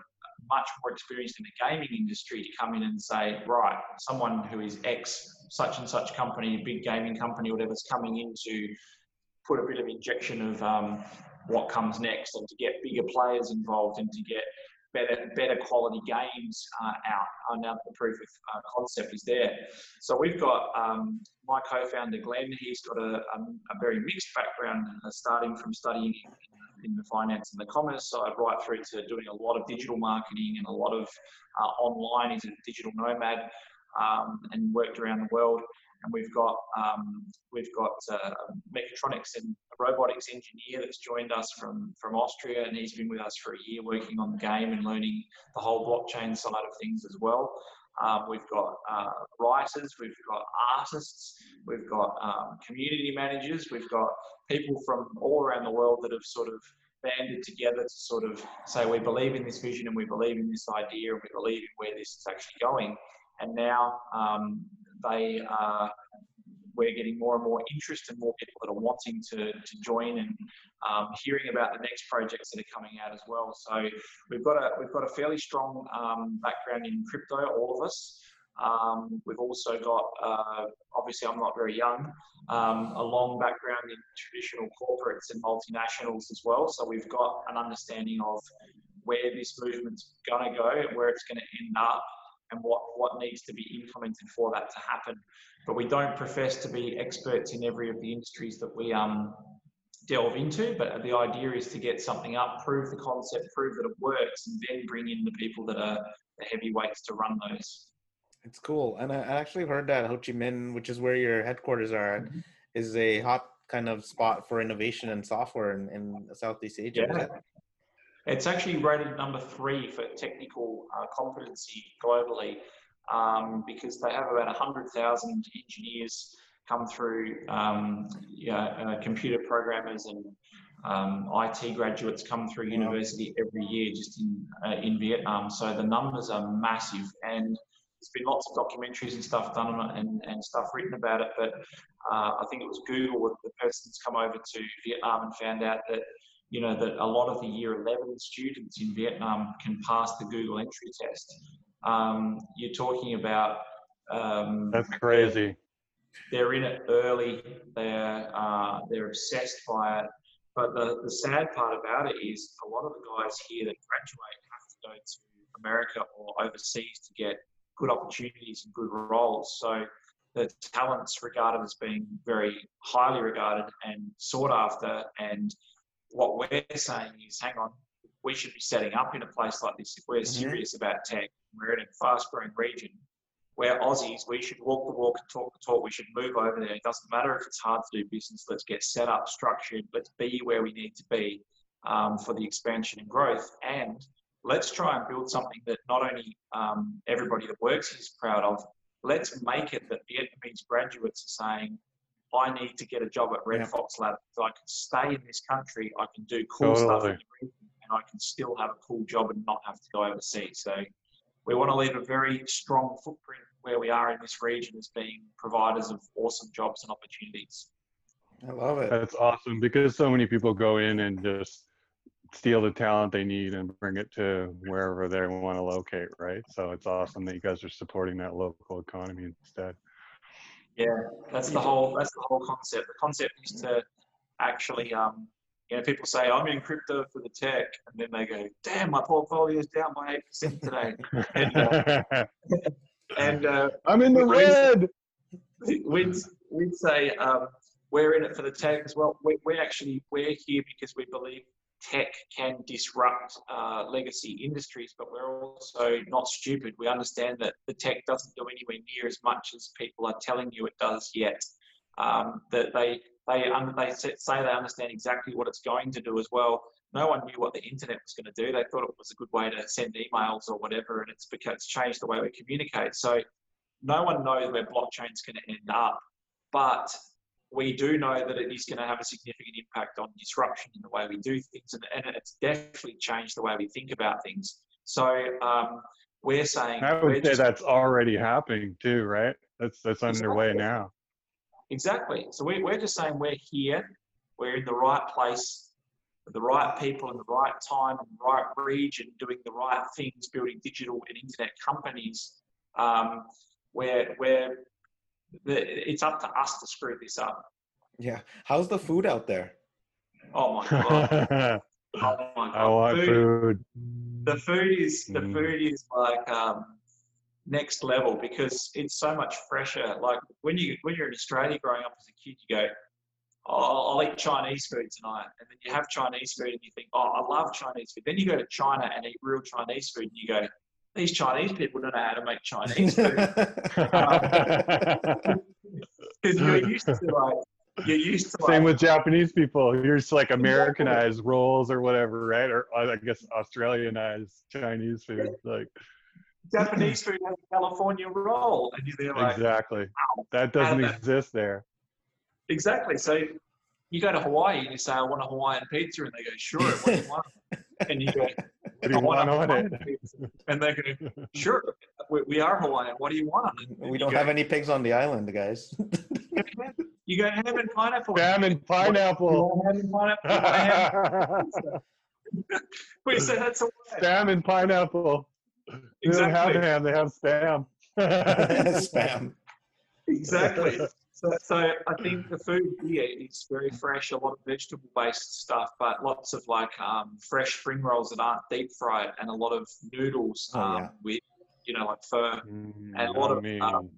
much more experienced in the gaming industry to come in and say, right, someone who is X, such and such company, big gaming company, whatever's coming in to put a bit of injection of um, what comes next and to get bigger players involved and to get better better quality games uh, out uh, now that the proof of uh, concept is there. So we've got um, my co-founder Glenn. He's got a, a, a very mixed background, starting from studying in the finance and the commerce side, right through to doing a lot of digital marketing and a lot of uh, online. He's a digital nomad um, and worked around the world. And we've got um, we've got uh, mechatronics and robotics engineer that's joined us from from Austria, and he's been with us for a year working on the game and learning the whole blockchain side of things as well. Um, we've got uh, writers, we've got artists, we've got um, community managers, we've got people from all around the world that have sort of banded together to sort of say we believe in this vision and we believe in this idea and we believe in where this is actually going. And now um, they are we're getting more and more interest and more people that are wanting to, to join and um, hearing about the next projects that are coming out as well. So we've got a we've got a fairly strong um, background in crypto, all of us. Um, we've also got, uh, obviously, I'm not very young, um, a long background in traditional corporates and multinationals as well. So we've got an understanding of where this movement's going to go, and where it's going to end up, and what, what needs to be implemented for that to happen. But we don't profess to be experts in every of the industries that we um, delve into. But the idea is to get something up, prove the concept, prove that it works, and then bring in the people that are the heavyweights to run those. It's cool. And I actually heard that Ho Chi Minh, which is where your headquarters are at, mm-hmm. is a hot kind of spot for innovation and software in, in Southeast Asia. Yeah. It's actually rated number three for technical uh, competency globally um, because they have about 100,000 engineers come through, um, yeah, uh, computer programmers and um, IT graduates come through university every year just in, uh, in Vietnam. So the numbers are massive and there's been lots of documentaries and stuff done on it and, and stuff written about it. But uh, I think it was Google, the person that's come over to Vietnam and found out that you know, that a lot of the year 11 students in Vietnam can pass the Google entry test. Um, you're talking about. Um, That's crazy. They're, in it early. They're uh, they're obsessed by it. But the, the sad part about it is a lot of the guys here that graduate have to go to America or overseas to get good opportunities and good roles. So the talent's regarded as being very highly regarded and sought after and what we're saying is, hang on, we should be setting up in a place like this if we're mm-hmm. serious about tech. We're in a fast-growing region. We're Aussies. We should walk the walk and talk the talk. We should move over there. It doesn't matter if it's hard to do business. Let's get set up, structured. Let's be where we need to be um, for the expansion and growth. And let's try and build something that not only um, everybody that works is proud of. Let's make it that Vietnamese graduates are saying, I need to get a job at Red yeah. Fox Lab so I can stay in this country, I can do cool totally. stuff, and I can still have a cool job and not have to go overseas. So we want to leave a very strong footprint where we are in this region as being providers of awesome jobs and opportunities. I love it. That's awesome because so many people go in and just steal the talent they need and bring it to wherever they want to locate, right? So it's awesome that you guys are supporting that local economy instead. Yeah, that's the whole that's the whole concept. The concept is to actually, um, you know, people say I'm in crypto for the tech, and then they go, "Damn, my portfolio is down by eight percent today," and, uh, and uh, I'm in the red. We'd we'd say um, we're in it for the tech as well. We, we actually we're here because we believe tech can disrupt uh, legacy industries, but we're also not stupid. We understand that the tech doesn't do anywhere near as much as people are telling you it does yet. Um, that they they they say they understand exactly what it's going to do as well, no one knew what the internet was going to do. They thought it was a good way to send emails or whatever, and it's because it's changed the way we communicate. So no one knows where blockchain's going to end up, but we do know that it is going to have a significant impact on disruption in the way we do things, and, and it's definitely changed the way we think about things. So um, we're saying I would say just, that's already happening too, right? That's that's underway Exactly. now. exactly. So we, we're just saying we're here, we're in the right place, with the right people in the right time, in the right region, doing the right things, building digital and internet companies. Um, where where the, it's up to us to screw this up. Yeah. How's the food out there? Oh my god! Oh my god! I want food. the food is the Mm. food is like um, next level because it's so much fresher. Like when you when you're in Australia growing up as a kid, you go, oh, I'll eat Chinese food tonight, and then you have Chinese food and you think, oh, I love Chinese food. Then you go to China and eat real Chinese food, and you go, these Chinese people don't know how to make Chinese food because you're used to like you're used to Same like, with Japanese people. You're just like Americanized rolls or whatever, right? Or I guess Australianized Chinese food. Like Japanese food has a California roll, and you're there like, exactly. That doesn't exist there. Exactly. So you go to Hawaii and you say, I want a Hawaiian pizza, and they go, Sure, what do you want? And you go, What do you want want a on Hawaiian it? pizza. And they go, Sure, we, we are Hawaiian. What do you want? And we don't go, have any pigs on the island, guys. You go ham and pineapple. Ham and pineapple. ham and pineapple. You want ham- We said that's a spam and pineapple. They don't have ham, they have spam. Spam. Exactly. So, so I think the food here is very fresh, a lot of vegetable based stuff, but lots of like um, fresh spring rolls that aren't deep fried and a lot of noodles Oh, um, yeah. with, you know, like pho Mm, And a lot of, um,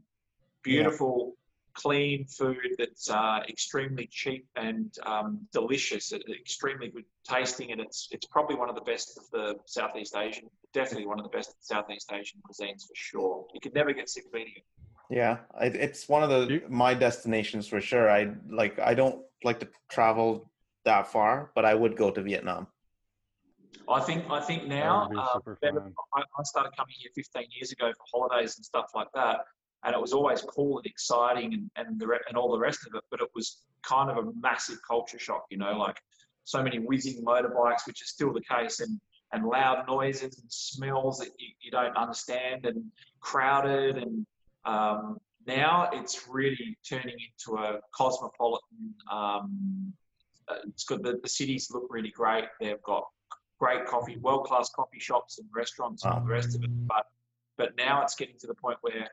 beautiful, clean food that's uh, extremely cheap and um, delicious, extremely good tasting, and it's it's probably one of the best of the Southeast Asian, definitely one of the best Southeast Asian cuisines for sure. You could never get sick of eating it. Yeah, it's one of the my destinations for sure. I like I don't like to travel that far, but I would go to Vietnam. I think I think now be uh, super better- fun. I, I started coming here 15 years ago for holidays and stuff like that, and it was always cool and exciting and and the and all the rest of it. But it was kind of a massive culture shock, you know, like so many whizzing motorbikes, which is still the case, and and loud noises and smells that you, you don't understand, and crowded, and um, now it's really turning into a cosmopolitan. Um, uh, it's the, the cities look really great. They've got great coffee, world class coffee shops and restaurants and all the rest of it. But but now it's getting to the point where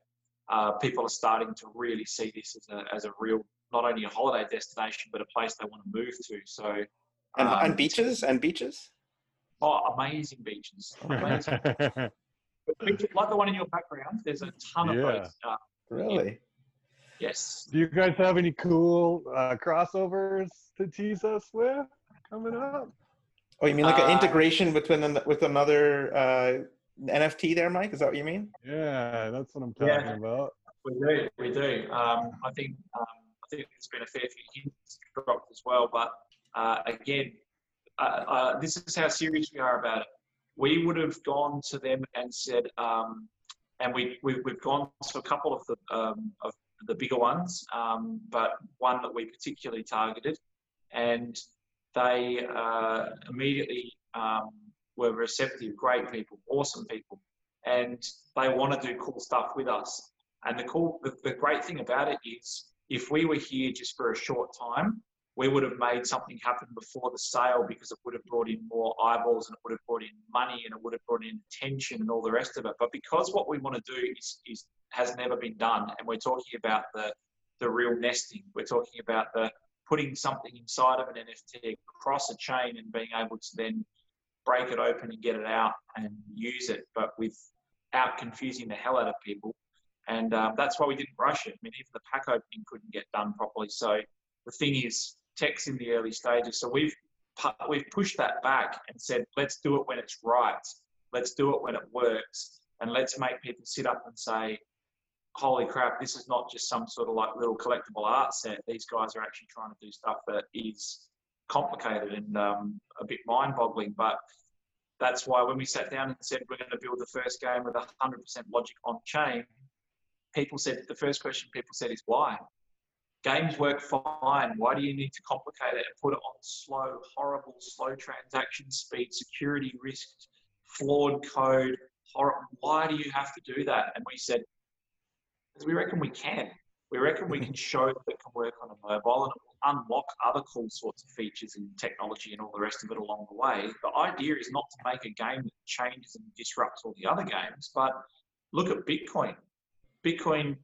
uh, people are starting to really see this as a as a real not only a holiday destination but a place they want to move to. So And, um, and beaches and beaches. oh, amazing beaches, amazing. beaches like the one in your background. There's a ton of Yeah. those. Uh, Really? yes. Do you guys have any cool uh, crossovers to tease us with coming up? Oh, you mean like an Uh, integration between an, with another uh, NFT there, Mike? Is that what you mean? Yeah, that's what I'm Yeah. talking about. We do, we do. Um, I think um, I think there's been a fair few hints dropped as well. But uh, again, uh, uh, this is how serious we are about it. We would have gone to them and said, um, and we, we we've gone to a couple of the um, of the bigger ones, um, but one that we particularly targeted, and they uh, immediately um, were receptive, great people, awesome people, and they want to do cool stuff with us. And the cool, the, the great thing about it is, if we were here just for a short time, we would have made something happen before the sale because it would have brought in more eyeballs and it would have brought in money and it would have brought in attention and all the rest of it. But because what we want to do is, is has never been done, and we're talking about the the real nesting, we're talking about the putting something inside of an NFT across a chain and being able to then break it open and get it out and use it, but without confusing the hell out of people. And um, that's why we didn't rush it. I mean, even the pack opening couldn't get done properly. So the thing is, tech's in the early stages. So we've we've pushed that back and said, let's do it when it's right. Let's do it when it works, and let's make people sit up and say, "Holy crap! This is not just some sort of like little collectible art set. These guys are actually trying to do stuff that is complicated and um, a bit mind-boggling. But that's why when we sat down and said we're going to build the first game with 100% logic on chain, people said the first question people said is why. Games work fine. Why do you need to complicate it and put it on slow, horrible, slow transaction speed, security risks, flawed code? Horrible. Why do you have to do that? And we said, because we reckon we can. We reckon we can show that it can work on a mobile and it will unlock other cool sorts of features and technology and all the rest of it along the way. The idea is not to make a game that changes and disrupts all the other games, but look at Bitcoin. Bitcoin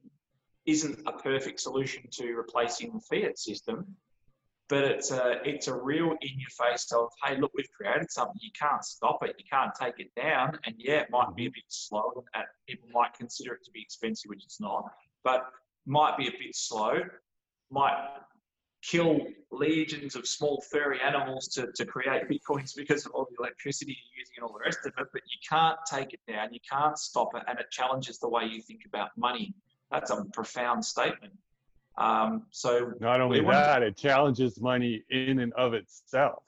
isn't a perfect solution to replacing the fiat system, but it's a it's a real in your face of hey look we've created something. You can't stop it. You can't take it down. And yeah it might be a bit slow and people might consider it to be expensive which it's not but might be a bit slow might kill legions of small furry animals to, to create bitcoins because of all the electricity you're using and all the rest of it but you can't take it down. You can't stop it. And it challenges the way you think about money that's a profound statement. Um, so not only that, to, it challenges money in and of itself.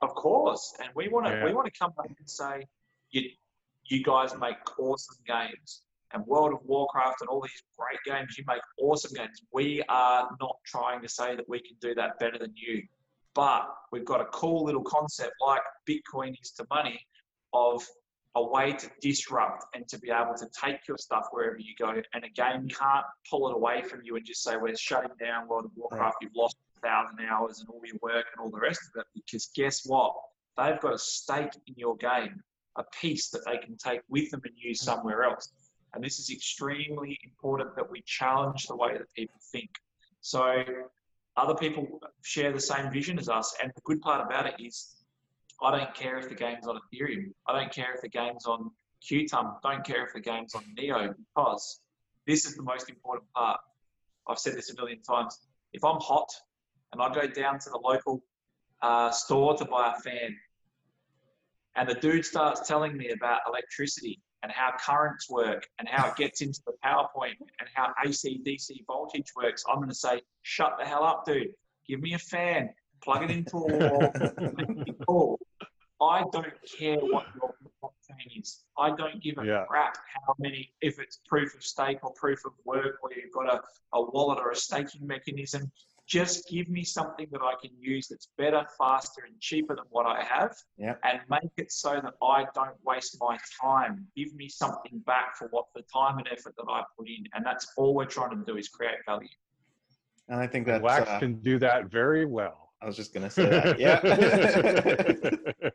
Of course, and we want to yeah. we want to come back and say, you you guys make awesome games, and World of Warcraft and all these great games, you make awesome games. We are not trying to say that we can do that better than you, but we've got a cool little concept like Bitcoin is to money of a way to disrupt and to be able to take your stuff wherever you go. And a game can't pull it away from you and just say, we're shutting down World of Warcraft, you've lost a thousand hours and all your work and all the rest of it. Because guess what? They've got a stake in your game, a piece that they can take with them and use somewhere else. And this is extremely important that we challenge the way that people think. So other people share the same vision as us. And the good part about it is I don't care if the game's on Ethereum. I don't care if the game's on Qtum. Don't care if the game's on Neo because this is the most important part. I've said this a million times. If I'm hot and I go down to the local uh, store to buy a fan, and the dude starts telling me about electricity and how currents work and how it gets into the power point and how AC DC voltage works, I'm going to say, shut the hell up, dude. Give me a fan plug it into a wall. I don't care what your blockchain is. I don't give a yeah. crap how many, if it's proof of stake or proof of work, or you've got a, a wallet or a staking mechanism. Just give me something that I can use that's better, faster, and cheaper than what I have, yeah. and make it so that I don't waste my time. Give me something back for what the time and effort that I put in, and that's all we're trying to do is create value. And I think that Wax uh, can do that very well. I was just gonna say that. Yeah.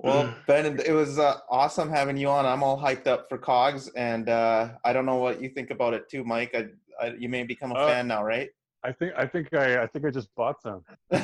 well, Ben, it was uh, awesome having you on. I'm all hyped up for Cogs, and uh, I don't know what you think about it too, Mike. I, I, you may become a uh, fan now, right? I think I think I I think I just bought some. well,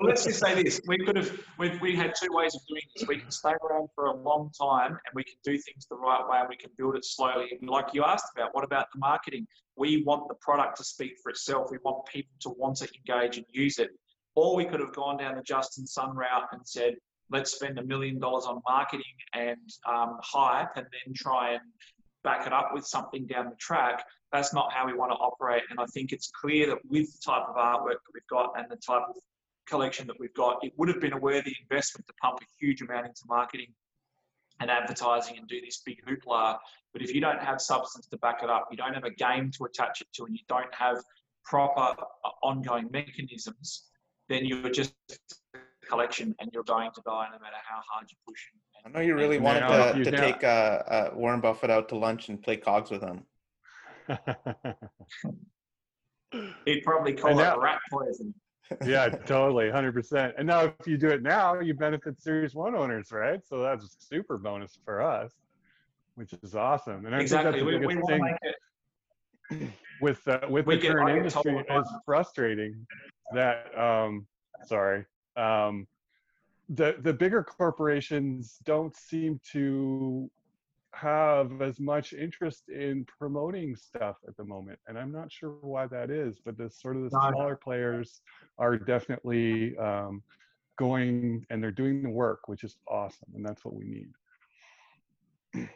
let's just say this: we could have we we had two ways of doing this. We can stay around for a long time, and we can do things the right way, and we can build it slowly. And like you asked about, what about the marketing? We want the product to speak for itself. We want people to want to engage and use it. Or we could have gone down the Justin Sun route and said, let's spend a million dollars on marketing and um, hype, and then try and back it up with something down the track that's not how we want to operate. And I think it's clear that with the type of artwork that we've got and the type of collection that we've got, it would have been a worthy investment to pump a huge amount into marketing and advertising and do this big hoopla. But if you don't have substance to back it up, you don't have a game to attach it to, and you don't have proper uh, ongoing mechanisms, then you're just a collection and you're going to die no matter how hard you push. I know you really wanted to, to take uh, uh, Warren Buffett out to lunch and play cogs with him. He'd probably call now, it rat poison. yeah, totally, hundred percent. And now, if you do it now, you benefit Series One owners, right? So that's a super bonus for us, which is awesome. And I exactly. think that's the biggest we, we thing with uh, with we the current industry is frustrating. That um, sorry, um, the the bigger corporations don't seem to have as much interest in promoting stuff at the moment and i'm not sure why that is but the sort of the smaller players are definitely um, going and they're doing the work which is awesome and that's what we need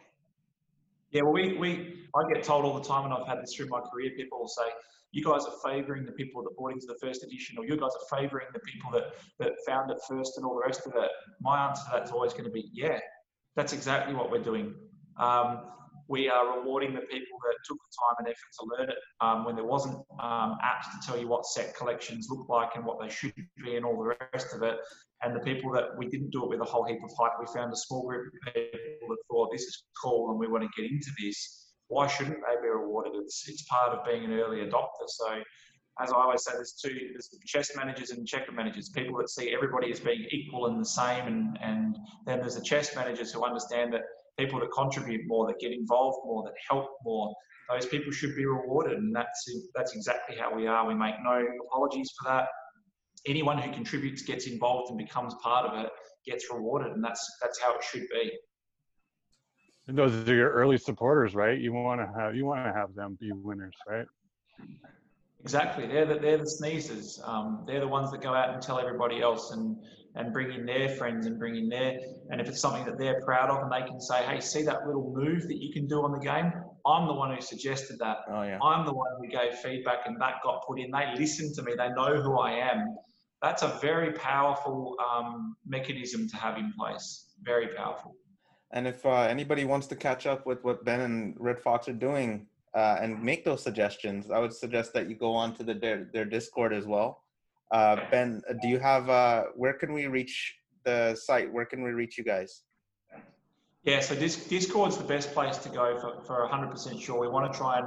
Yeah, well, we, we I get told all the time, and I've had this through my career. People will say, "You guys are favouring the people that bought into the first edition, or you guys are favouring the people that that found it first, and all the rest of it." My answer to that is always going to be, "Yeah, that's exactly what we're doing." Um, we are rewarding the people that took the time and effort to learn it um, when there wasn't um, apps to tell you what set collections look like and what they should be and all the rest of it. And the people that we didn't do it with a whole heap of hype, we found a small group of people that thought this is cool and we want to get into this. Why shouldn't they be rewarded? It's, it's part of being an early adopter. So as I always say, there's two, there's chess managers and checker managers, people that see everybody as being equal and the same. And, and then there's the chess managers who understand that people that contribute more, that get involved more, that help more, those people should be rewarded. And that's, that's exactly how we are. We make no apologies for that. Anyone who contributes, gets involved and becomes part of it gets rewarded. And that's, that's how it should be. And those are your early supporters, right? You want to have, you want to have them be winners, right? Exactly. They're the, they're the sneezers. Um, they're the ones that go out and tell everybody else and, and bring in their friends and bring in their, and if it's something that they're proud of and they can say, hey, see that little move that you can do on the game? I'm the one who suggested that. Oh, yeah. I'm the one who gave feedback and that got put in. They listen to me. They know who I am. That's a very powerful um, mechanism to have in place. Very powerful. And if uh, anybody wants to catch up with what Ben and Red Fox are doing uh, and make those suggestions, I would suggest that you go on to the, their, their Discord as well. Uh, ben, do you have, uh, where can we reach the site? Where can we reach you guys? Yeah, so Discord's the best place to go for, for 100% sure. We want to try and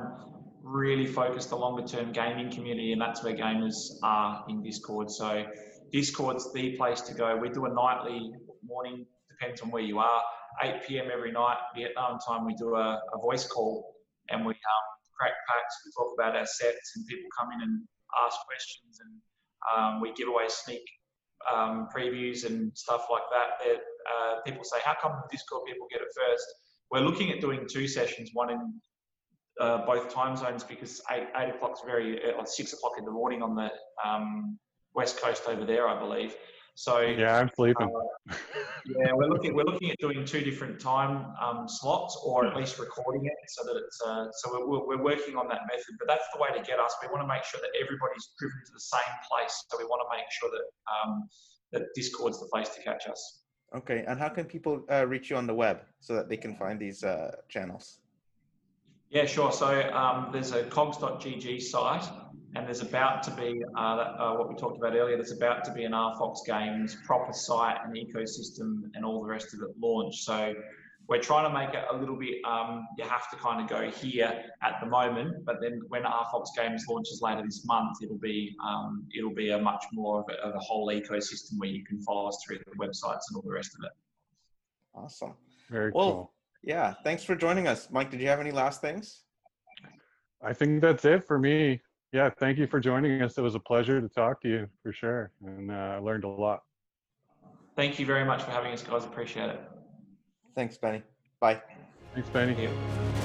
really focus the longer term gaming community, and that's where gamers are in Discord. So Discord's the place to go. We do a nightly morning, depends on where you are, 8 p.m. every night, Vietnam time. We do a, a voice call and we um, crack packs. We talk about our sets, and people come in and ask questions, and um, we give away sneak um, previews and stuff like that. That uh, people say, "How come the Discord people get it first? We're looking at doing two sessions, one in uh, both time zones because eight, eight o'clock is very uh, six o'clock in the morning on the um, west coast over there, I believe. So yeah, I'm sleeping. Uh, yeah, we're looking we're looking at doing two different time um, slots, or at least recording it so that it's uh, so we're, we're working on that method. But that's the way to get us. We want to make sure that everybody's driven to the same place. So we want to make sure that um, that Discord's the place to catch us. Okay, and how can people uh, reach you on the web so that they can find these uh, channels? Yeah, sure. So um, there's a cogs.gg site and there's about to be uh, uh, what we talked about earlier. There's about to be an rFox Games proper site and ecosystem and all the rest of it launch. So we're trying to make it a little bit. Um, you have to kind of go here at the moment, but then when rFox Games launches later this month, it'll be um, it'll be a much more of a, of a whole ecosystem where you can follow us through the websites and all the rest of it. Awesome. Very cool. well, cool. Yeah. Thanks for joining us, Mike. Did you have any last things? I think that's it for me yeah, thank you for joining us. It was a pleasure to talk to you for sure, and uh, I learned a lot. Thank you very much for having us, guys. Appreciate it. Thanks, Benny. Bye. Thanks, Benny. Thank